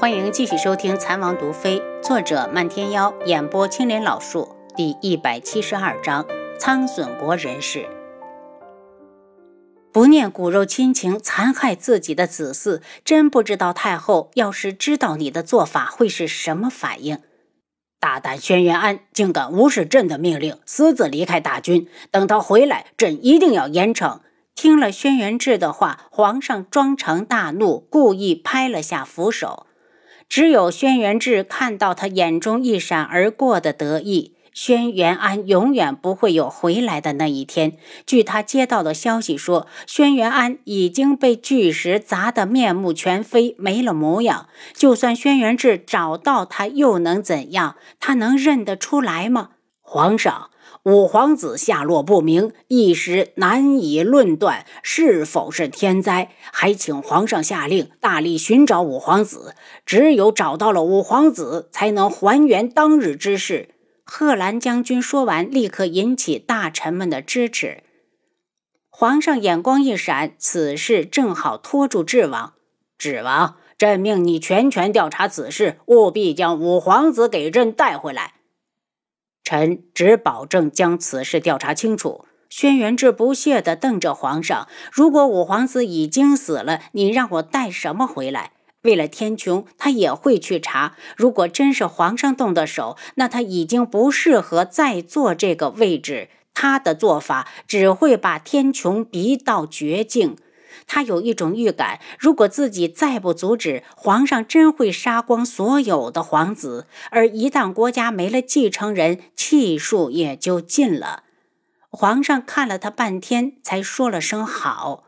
欢迎继续收听《残王毒妃》，作者漫天妖，演播青莲老树，第一百七十二章：苍隼国人士不念骨肉亲情，残害自己的子嗣，真不知道太后要是知道你的做法会是什么反应。大胆轩辕安竟敢无视朕的命令，私自离开大军，等他回来，朕一定要严惩。听了轩辕志的话，皇上装成大怒，故意拍了下扶手。只有轩辕志看到他眼中一闪而过的得意。轩辕安永远不会有回来的那一天。据他接到的消息说，轩辕安已经被巨石砸得面目全非，没了模样。就算轩辕志找到他，又能怎样？他能认得出来吗？皇上。五皇子下落不明，一时难以论断是否是天灾，还请皇上下令大力寻找五皇子。只有找到了五皇子，才能还原当日之事。贺兰将军说完，立刻引起大臣们的支持。皇上眼光一闪，此事正好拖住智王。智王，朕命你全权调查此事，务必将五皇子给朕带回来。臣只保证将此事调查清楚。轩辕志不屑地瞪着皇上：“如果五皇子已经死了，你让我带什么回来？为了天穹，他也会去查。如果真是皇上动的手，那他已经不适合再坐这个位置。他的做法只会把天穹逼到绝境。”他有一种预感，如果自己再不阻止，皇上真会杀光所有的皇子。而一旦国家没了继承人，气数也就尽了。皇上看了他半天，才说了声好。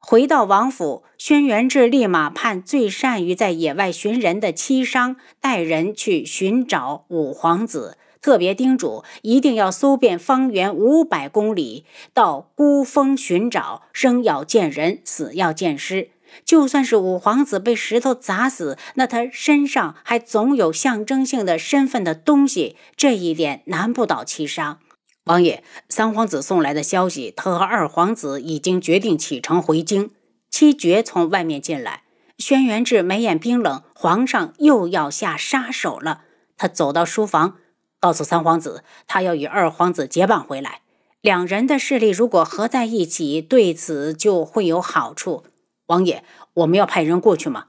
回到王府，轩辕志立马派最善于在野外寻人的七商带人去寻找五皇子。特别叮嘱，一定要搜遍方圆五百公里，到孤峰寻找，生要见人，死要见尸。就算是五皇子被石头砸死，那他身上还总有象征性的身份的东西，这一点难不倒七杀。王爷，三皇子送来的消息，他和二皇子已经决定启程回京。七绝从外面进来，轩辕志眉眼冰冷，皇上又要下杀手了。他走到书房。告诉三皇子，他要与二皇子结伴回来。两人的势力如果合在一起，对此就会有好处。王爷，我们要派人过去吗？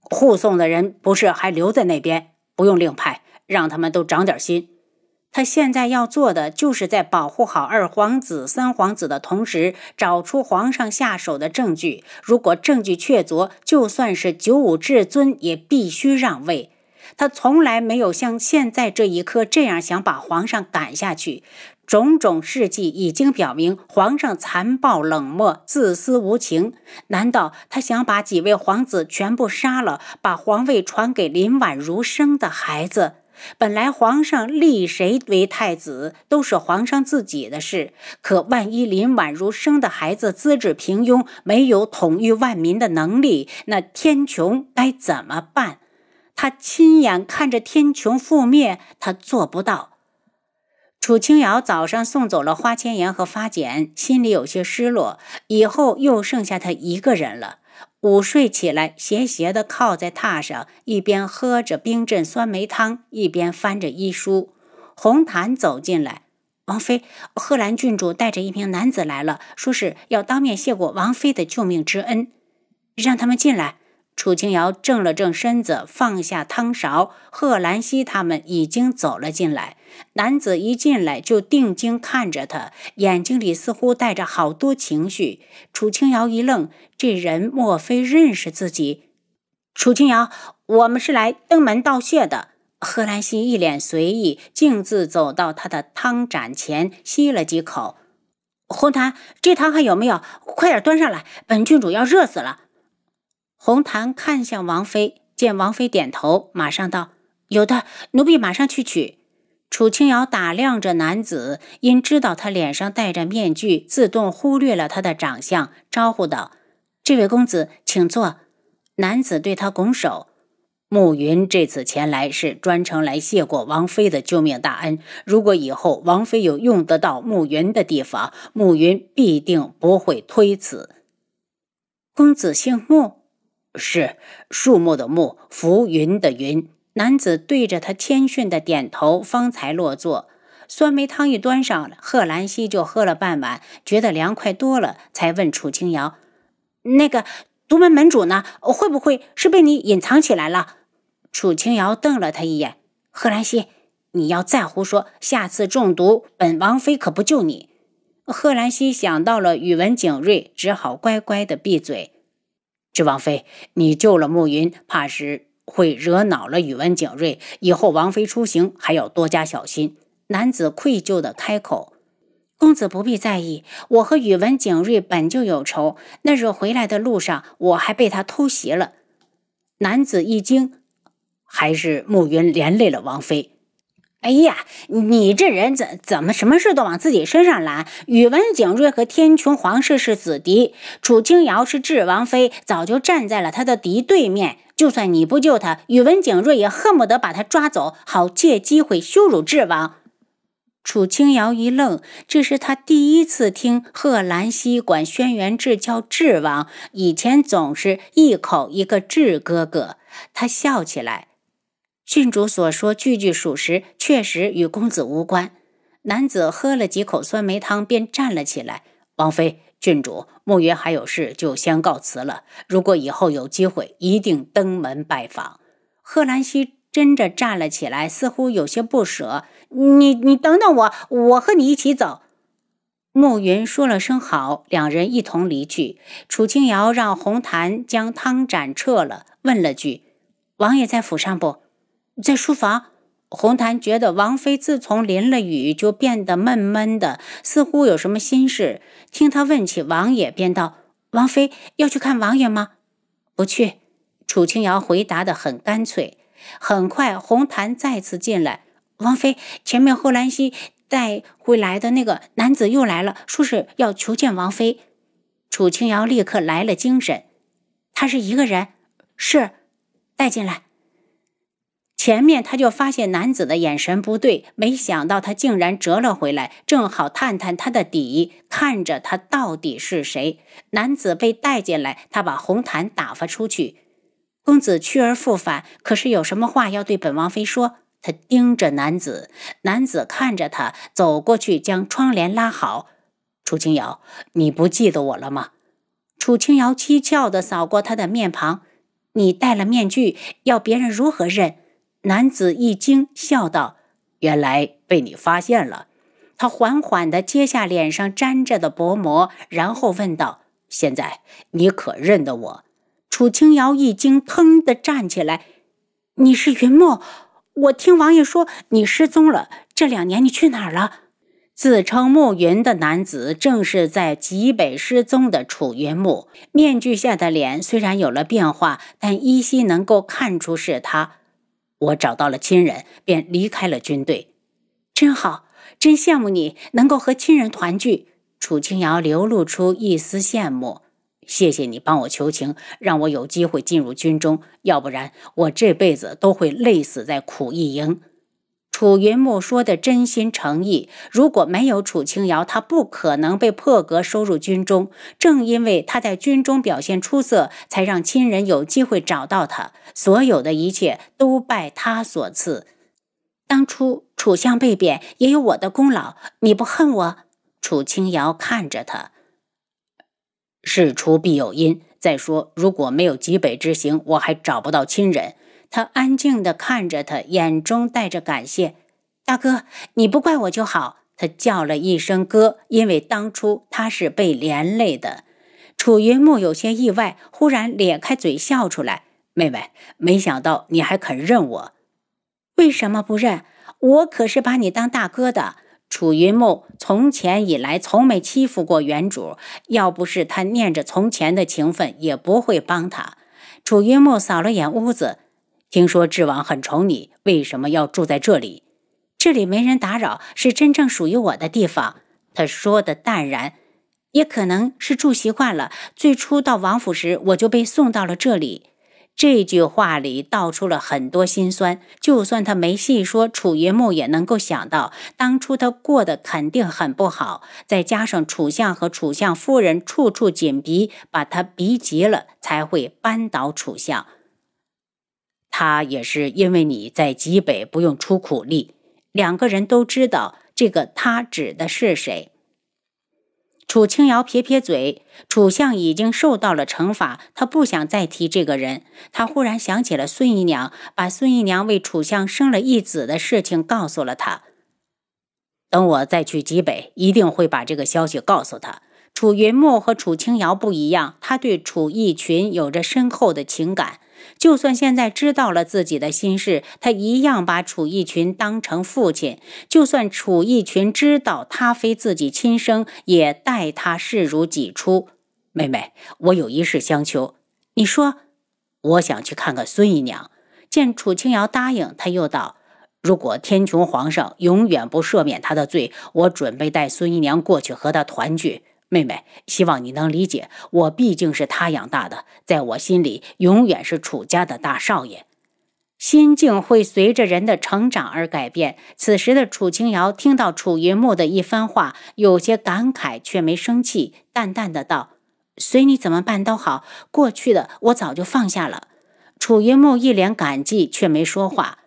护送的人不是还留在那边？不用另派，让他们都长点心。他现在要做的，就是在保护好二皇子、三皇子的同时，找出皇上下手的证据。如果证据确凿，就算是九五至尊，也必须让位。他从来没有像现在这一刻这样想把皇上赶下去。种种事迹已经表明，皇上残暴冷漠、自私无情。难道他想把几位皇子全部杀了，把皇位传给林婉如生的孩子？本来皇上立谁为太子都是皇上自己的事，可万一林婉如生的孩子资质平庸，没有统御万民的能力，那天穹该怎么办？他亲眼看着天穹覆灭，他做不到。楚清瑶早上送走了花千颜和发简，心里有些失落。以后又剩下他一个人了。午睡起来，斜斜的靠在榻上，一边喝着冰镇酸梅汤，一边翻着医书。红檀走进来：“王妃，贺兰郡主带着一名男子来了，说是要当面谢过王妃的救命之恩，让他们进来。”楚清瑶正了正身子，放下汤勺。贺兰溪他们已经走了进来。男子一进来就定睛看着他，眼睛里似乎带着好多情绪。楚清瑶一愣，这人莫非认识自己？楚清瑶，我们是来登门道谢的。贺兰溪一脸随意，径自走到他的汤盏前，吸了几口。红檀，这汤还有没有？快点端上来，本郡主要热死了。红檀看向王妃，见王妃点头，马上道：“有的，奴婢马上去取。”楚清瑶打量着男子，因知道他脸上戴着面具，自动忽略了他的长相，招呼道：“这位公子，请坐。”男子对他拱手：“暮云这次前来是专程来谢过王妃的救命大恩。如果以后王妃有用得到暮云的地方，暮云必定不会推辞。”公子姓穆。是树木的木，浮云的云。男子对着他谦逊的点头，方才落座。酸梅汤一端上，贺兰溪就喝了半碗，觉得凉快多了，才问楚清瑶：“那个独门门主呢？会不会是被你隐藏起来了？”楚清瑶瞪了他一眼：“贺兰溪，你要再胡说，下次中毒，本王妃可不救你。”贺兰溪想到了宇文景睿，只好乖乖的闭嘴。智王妃，你救了暮云，怕是会惹恼了宇文景睿。以后王妃出行还要多加小心。男子愧疚的开口：“公子不必在意，我和宇文景睿本就有仇。那日回来的路上，我还被他偷袭了。”男子一惊：“还是暮云连累了王妃？”哎呀，你这人怎怎么什么事都往自己身上揽？宇文景睿和天穹皇室是子敌，楚清瑶是智王妃，早就站在了他的敌对面。就算你不救他，宇文景睿也恨不得把他抓走，好借机会羞辱智王。楚清瑶一愣，这是他第一次听贺兰溪管轩辕志叫智王，以前总是一口一个智哥哥。他笑起来。郡主所说句句属实，确实与公子无关。男子喝了几口酸梅汤，便站了起来。王妃，郡主，暮云还有事，就先告辞了。如果以后有机会，一定登门拜访。贺兰溪真着站了起来，似乎有些不舍。你你等等我，我和你一起走。暮云说了声好，两人一同离去。楚清瑶让红檀将汤盏撤了，问了句：“王爷在府上不？”在书房，红檀觉得王妃自从淋了雨就变得闷闷的，似乎有什么心事。听他问起王爷，便道：“王妃要去看王爷吗？”“不去。”楚清瑶回答的很干脆。很快，红檀再次进来：“王妃，前面贺兰溪带回来的那个男子又来了，说是要求见王妃。”楚清瑶立刻来了精神：“他是一个人？是，带进来。”前面他就发现男子的眼神不对，没想到他竟然折了回来，正好探探他的底，看着他到底是谁。男子被带进来，他把红毯打发出去。公子去而复返，可是有什么话要对本王妃说？他盯着男子，男子看着他，走过去将窗帘拉好。楚清瑶，你不记得我了吗？楚清瑶讥诮地扫过他的面庞，你戴了面具，要别人如何认？男子一惊，笑道：“原来被你发现了。”他缓缓地揭下脸上粘着的薄膜，然后问道：“现在你可认得我？”楚清瑶一惊，腾地站起来：“你是云墨？我听王爷说你失踪了，这两年你去哪儿了？”自称暮云的男子正是在极北失踪的楚云木。面具下的脸虽然有了变化，但依稀能够看出是他。我找到了亲人，便离开了军队，真好，真羡慕你能够和亲人团聚。楚清瑶流露出一丝羡慕。谢谢你帮我求情，让我有机会进入军中，要不然我这辈子都会累死在苦役营。楚云木说的真心诚意，如果没有楚清瑶，他不可能被破格收入军中。正因为他在军中表现出色，才让亲人有机会找到他。所有的一切都拜他所赐。当初楚相被贬，也有我的功劳。你不恨我？楚清瑶看着他，事出必有因。再说，如果没有极北之行，我还找不到亲人。他安静地看着他，眼中带着感谢。大哥，你不怪我就好。他叫了一声哥，因为当初他是被连累的。楚云木有些意外，忽然咧开嘴笑出来。妹妹，没想到你还肯认我。为什么不认？我可是把你当大哥的。楚云木从前以来从没欺负过原主，要不是他念着从前的情分，也不会帮他。楚云木扫了眼屋子。听说智王很宠你，为什么要住在这里？这里没人打扰，是真正属于我的地方。他说的淡然，也可能是住习惯了。最初到王府时，我就被送到了这里。这句话里道出了很多心酸，就算他没细说，楚云木也能够想到，当初他过得肯定很不好。再加上楚相和楚相夫人处处紧逼，把他逼急了，才会扳倒楚相。他也是因为你在极北不用出苦力，两个人都知道这个他指的是谁。楚清瑶撇撇嘴，楚相已经受到了惩罚，他不想再提这个人。他忽然想起了孙姨娘，把孙姨娘为楚相生了一子的事情告诉了他。等我再去极北，一定会把这个消息告诉他。楚云木和楚清瑶不一样，他对楚逸群有着深厚的情感。就算现在知道了自己的心事，他一样把楚逸群当成父亲。就算楚逸群知道他非自己亲生，也待他视如己出。妹妹，我有一事相求。你说，我想去看看孙姨娘。见楚清瑶答应，他又道：“如果天穹皇上永远不赦免他的罪，我准备带孙姨娘过去和他团聚。”妹妹，希望你能理解，我毕竟是他养大的，在我心里永远是楚家的大少爷。心境会随着人的成长而改变。此时的楚清瑶听到楚云木的一番话，有些感慨，却没生气，淡淡的道：“随你怎么办都好，过去的我早就放下了。”楚云木一脸感激，却没说话。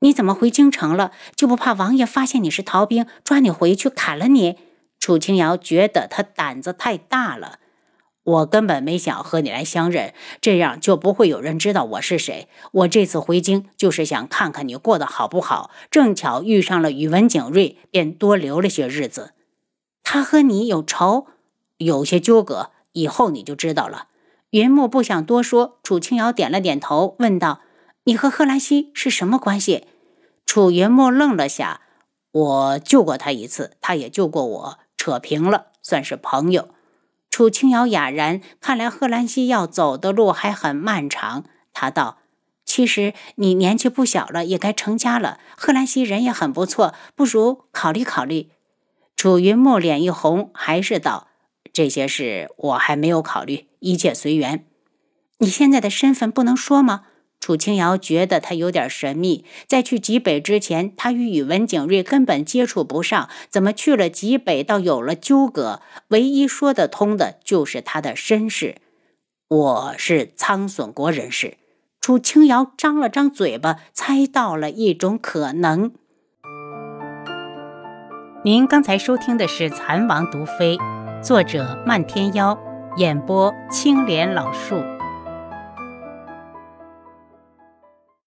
你怎么回京城了？就不怕王爷发现你是逃兵，抓你回去砍了你？楚清瑶觉得他胆子太大了，我根本没想和你来相认，这样就不会有人知道我是谁。我这次回京就是想看看你过得好不好，正巧遇上了宇文景睿，便多留了些日子。他和你有仇，有些纠葛，以后你就知道了。云木不想多说，楚清瑶点了点头，问道：“你和贺兰溪是什么关系？”楚云木愣了下：“我救过他一次，他也救过我。”扯平了，算是朋友。楚清瑶哑然，看来贺兰溪要走的路还很漫长。他道：“其实你年纪不小了，也该成家了。贺兰溪人也很不错，不如考虑考虑。”楚云墨脸一红，还是道：“这些事我还没有考虑，一切随缘。你现在的身份不能说吗？”楚清瑶觉得他有点神秘。在去极北之前，他与宇文景睿根本接触不上，怎么去了极北倒有了纠葛？唯一说得通的就是他的身世。我是苍隼国人士。楚清瑶张了张嘴巴，猜到了一种可能。您刚才收听的是《蚕王毒妃》，作者漫天妖，演播青莲老树。